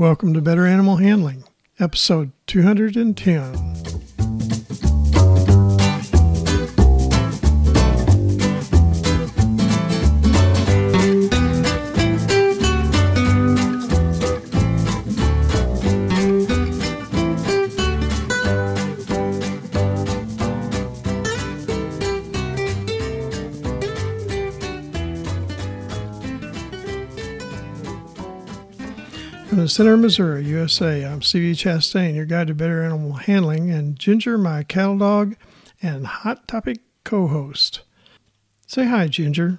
Welcome to Better Animal Handling, episode 210. Uh, from the center of Missouri, USA, I'm C.B. Chastain, your guide to better animal handling, and Ginger, my cattle dog and hot topic co host. Say hi, Ginger.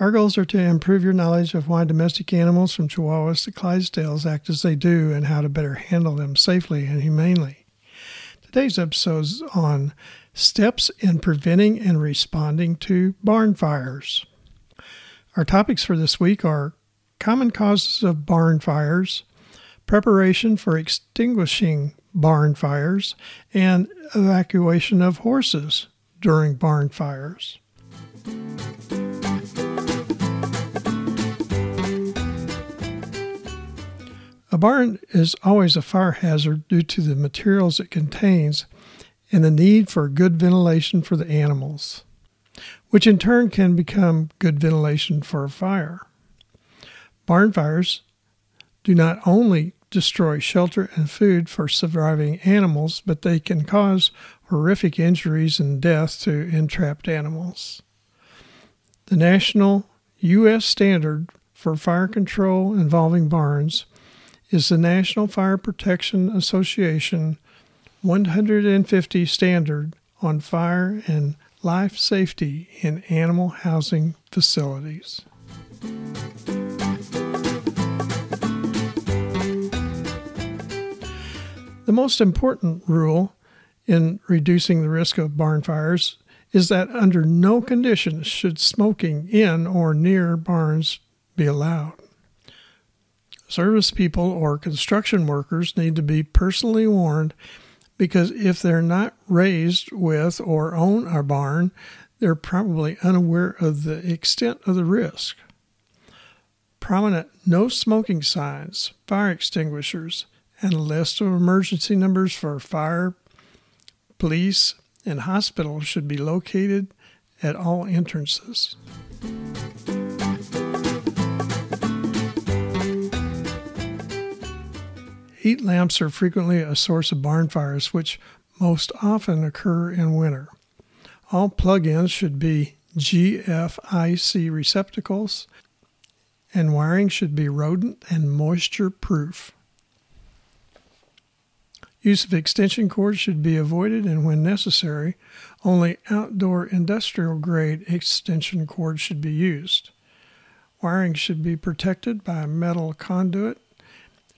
Our goals are to improve your knowledge of why domestic animals from Chihuahuas to Clydesdales act as they do and how to better handle them safely and humanely. Today's episode is on steps in preventing and responding to barn fires. Our topics for this week are common causes of barn fires, preparation for extinguishing barn fires, and evacuation of horses during barn fires. A barn is always a fire hazard due to the materials it contains and the need for good ventilation for the animals, which in turn can become good ventilation for a fire. Barn fires do not only destroy shelter and food for surviving animals, but they can cause horrific injuries and death to entrapped animals. The national U.S. standard for fire control involving barns is the National Fire Protection Association 150 standard on fire and life safety in animal housing facilities. The most important rule in reducing the risk of barn fires is that under no conditions should smoking in or near barns be allowed. Service people or construction workers need to be personally warned because if they're not raised with or own a barn, they're probably unaware of the extent of the risk. Prominent no smoking signs, fire extinguishers, and a list of emergency numbers for fire, police, and hospitals should be located at all entrances. Heat lamps are frequently a source of barn fires, which most often occur in winter. All plug ins should be GFIC receptacles, and wiring should be rodent and moisture proof. Use of extension cords should be avoided, and when necessary, only outdoor industrial grade extension cords should be used. Wiring should be protected by a metal conduit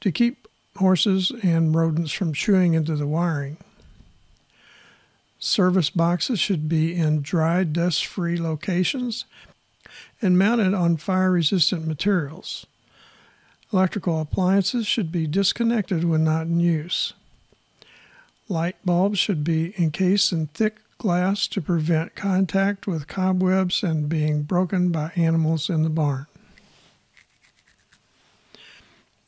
to keep horses and rodents from chewing into the wiring. Service boxes should be in dry, dust free locations and mounted on fire resistant materials. Electrical appliances should be disconnected when not in use. Light bulbs should be encased in thick glass to prevent contact with cobwebs and being broken by animals in the barn.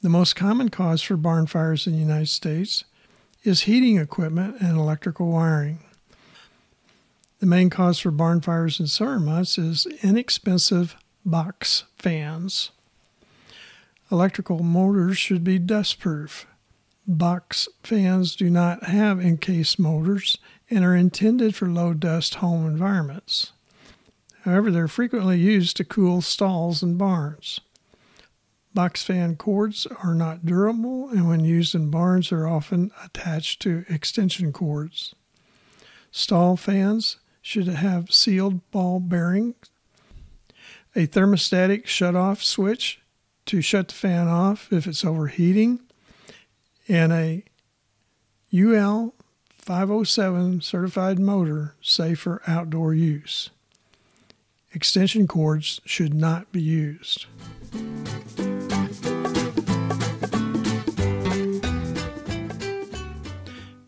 The most common cause for barn fires in the United States is heating equipment and electrical wiring. The main cause for barn fires in summer months is inexpensive box fans. Electrical motors should be dustproof box fans do not have encased motors and are intended for low dust home environments. However, they're frequently used to cool stalls and barns. Box fan cords are not durable, and when used in barns, are often attached to extension cords. Stall fans should have sealed ball bearings, a thermostatic shut-off switch to shut the fan off if it's overheating, and a UL 507 certified motor safe for outdoor use. Extension cords should not be used.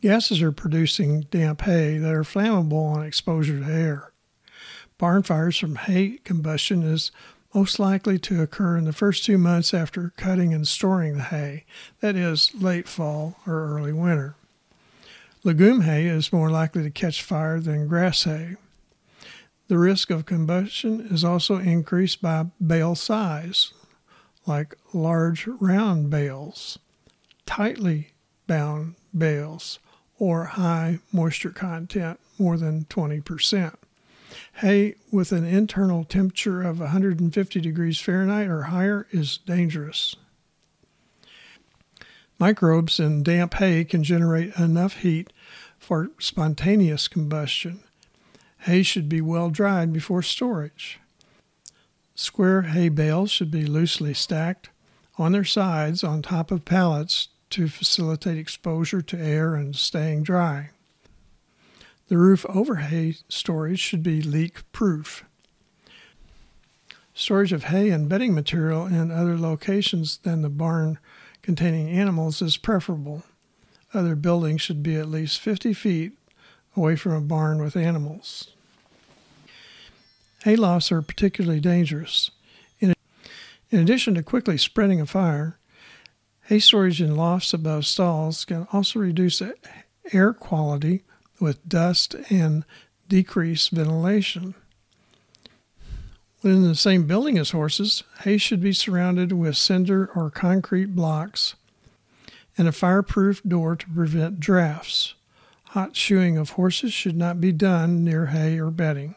Gases are producing damp hay that are flammable on exposure to air. Barn fires from hay combustion is most likely to occur in the first two months after cutting and storing the hay, that is, late fall or early winter. Legume hay is more likely to catch fire than grass hay. The risk of combustion is also increased by bale size, like large round bales, tightly bound bales, or high moisture content, more than 20%. Hay with an internal temperature of 150 degrees Fahrenheit or higher is dangerous. Microbes in damp hay can generate enough heat for spontaneous combustion. Hay should be well dried before storage. Square hay bales should be loosely stacked on their sides on top of pallets to facilitate exposure to air and staying dry. The roof over hay storage should be leak proof. Storage of hay and bedding material in other locations than the barn containing animals is preferable. Other buildings should be at least 50 feet away from a barn with animals. Hay lofts are particularly dangerous. In, in addition to quickly spreading a fire, hay storage in lofts above stalls can also reduce air quality with dust and decreased ventilation. When in the same building as horses, hay should be surrounded with cinder or concrete blocks and a fireproof door to prevent drafts. Hot shoeing of horses should not be done near hay or bedding.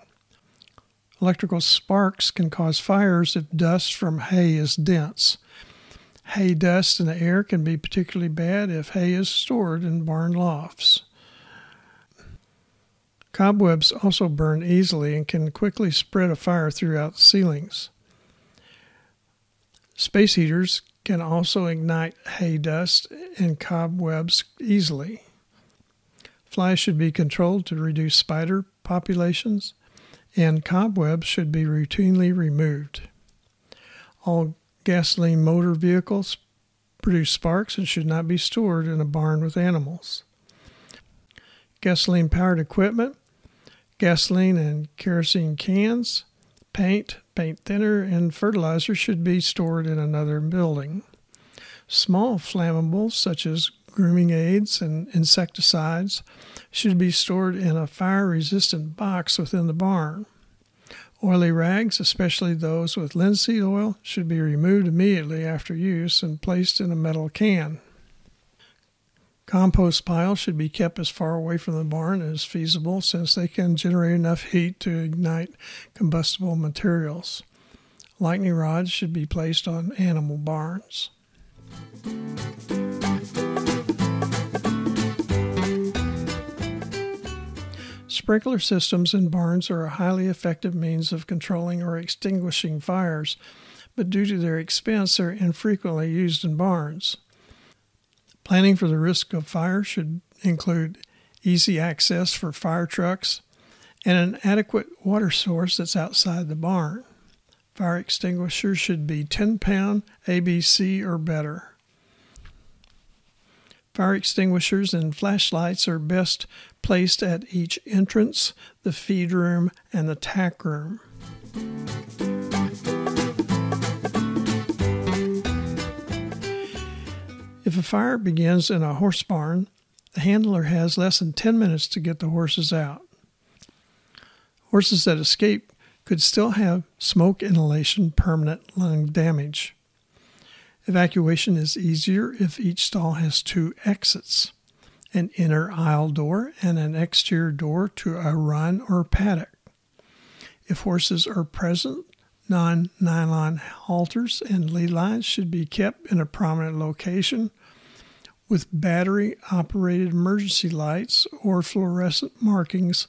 Electrical sparks can cause fires if dust from hay is dense. Hay dust in the air can be particularly bad if hay is stored in barn lofts. Cobwebs also burn easily and can quickly spread a fire throughout ceilings. Space heaters can also ignite hay dust and cobwebs easily. Flies should be controlled to reduce spider populations and cobwebs should be routinely removed. All gasoline motor vehicles produce sparks and should not be stored in a barn with animals. Gasoline powered equipment, gasoline and kerosene cans, paint, paint thinner, and fertilizer should be stored in another building. Small flammables such as grooming aids and insecticides should be stored in a fire resistant box within the barn. Oily rags, especially those with linseed oil, should be removed immediately after use and placed in a metal can. Compost piles should be kept as far away from the barn as feasible since they can generate enough heat to ignite combustible materials. Lightning rods should be placed on animal barns. Sprinkler systems in barns are a highly effective means of controlling or extinguishing fires, but due to their expense, they're infrequently used in barns. Planning for the risk of fire should include easy access for fire trucks and an adequate water source that's outside the barn. Fire extinguishers should be 10 pound ABC or better. Fire extinguishers and flashlights are best placed at each entrance, the feed room, and the tack room. A fire begins in a horse barn, the handler has less than 10 minutes to get the horses out. Horses that escape could still have smoke inhalation permanent lung damage. Evacuation is easier if each stall has two exits an inner aisle door and an exterior door to a run or paddock. If horses are present, non nylon halters and lead lines should be kept in a prominent location with battery operated emergency lights or fluorescent markings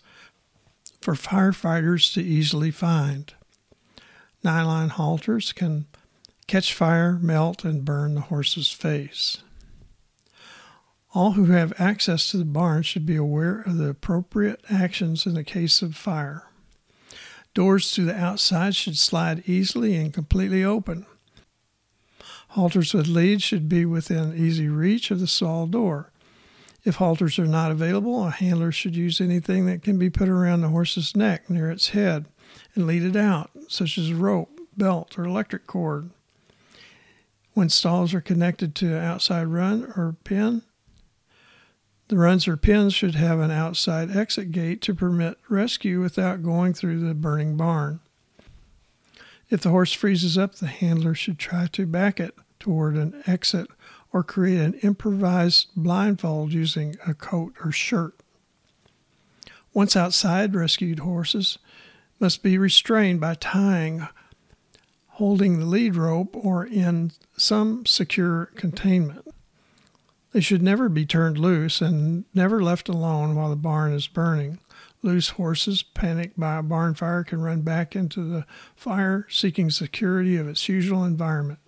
for firefighters to easily find. Nylon halters can catch fire, melt, and burn the horse's face. All who have access to the barn should be aware of the appropriate actions in the case of fire. Doors to the outside should slide easily and completely open. Halters with leads should be within easy reach of the stall door. If halters are not available, a handler should use anything that can be put around the horse's neck near its head and lead it out, such as a rope, belt or electric cord. When stalls are connected to an outside run or pin, the runs or pins should have an outside exit gate to permit rescue without going through the burning barn. If the horse freezes up, the handler should try to back it toward an exit or create an improvised blindfold using a coat or shirt. Once outside, rescued horses must be restrained by tying, holding the lead rope, or in some secure containment. They should never be turned loose and never left alone while the barn is burning. Loose horses, panicked by a barn fire, can run back into the fire seeking security of its usual environment.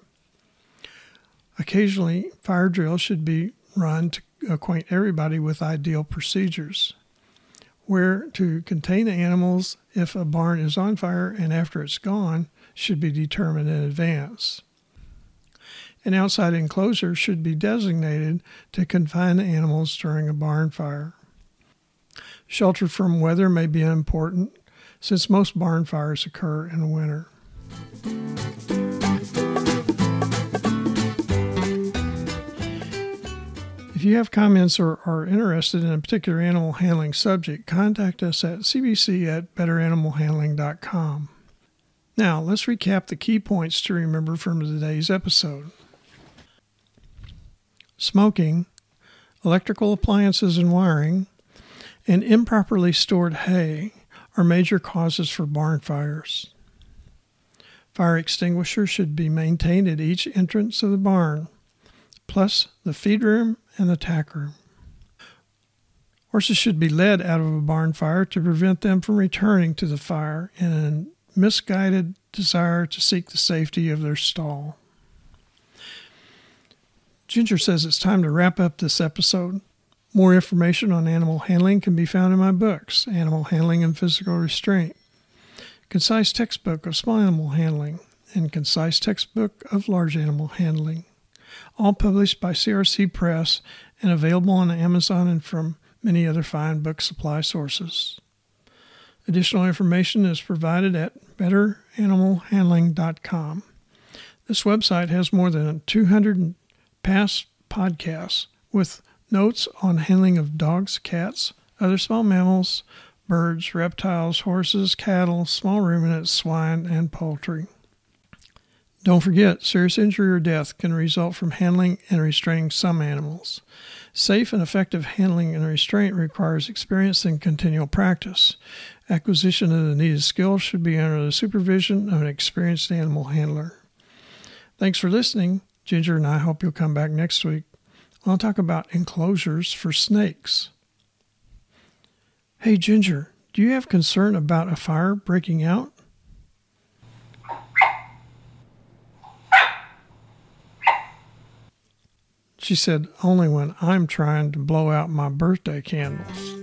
Occasionally, fire drills should be run to acquaint everybody with ideal procedures. Where to contain the animals if a barn is on fire and after it's gone should be determined in advance. An outside enclosure should be designated to confine the animals during a barn fire. Shelter from weather may be important since most barn fires occur in winter. If you have comments or are interested in a particular animal handling subject, contact us at cbc at betteranimalhandling.com. Now, let's recap the key points to remember from today's episode smoking, electrical appliances and wiring, and improperly stored hay are major causes for barn fires. Fire extinguishers should be maintained at each entrance of the barn, plus the feed room and the tack room. Horses should be led out of a barn fire to prevent them from returning to the fire in a misguided desire to seek the safety of their stall. Ginger says it's time to wrap up this episode. More information on animal handling can be found in my books Animal Handling and Physical Restraint, Concise Textbook of Small Animal Handling, and Concise Textbook of Large Animal Handling, all published by CRC Press and available on Amazon and from many other fine book supply sources. Additional information is provided at betteranimalhandling.com. This website has more than 200 past podcasts with notes on handling of dogs, cats, other small mammals, birds, reptiles, horses, cattle, small ruminants, swine, and poultry. Don't forget, serious injury or death can result from handling and restraining some animals. Safe and effective handling and restraint requires experience and continual practice. Acquisition of the needed skills should be under the supervision of an experienced animal handler. Thanks for listening. Ginger and I hope you'll come back next week. I'll talk about enclosures for snakes. Hey, Ginger, do you have concern about a fire breaking out? She said, Only when I'm trying to blow out my birthday candles.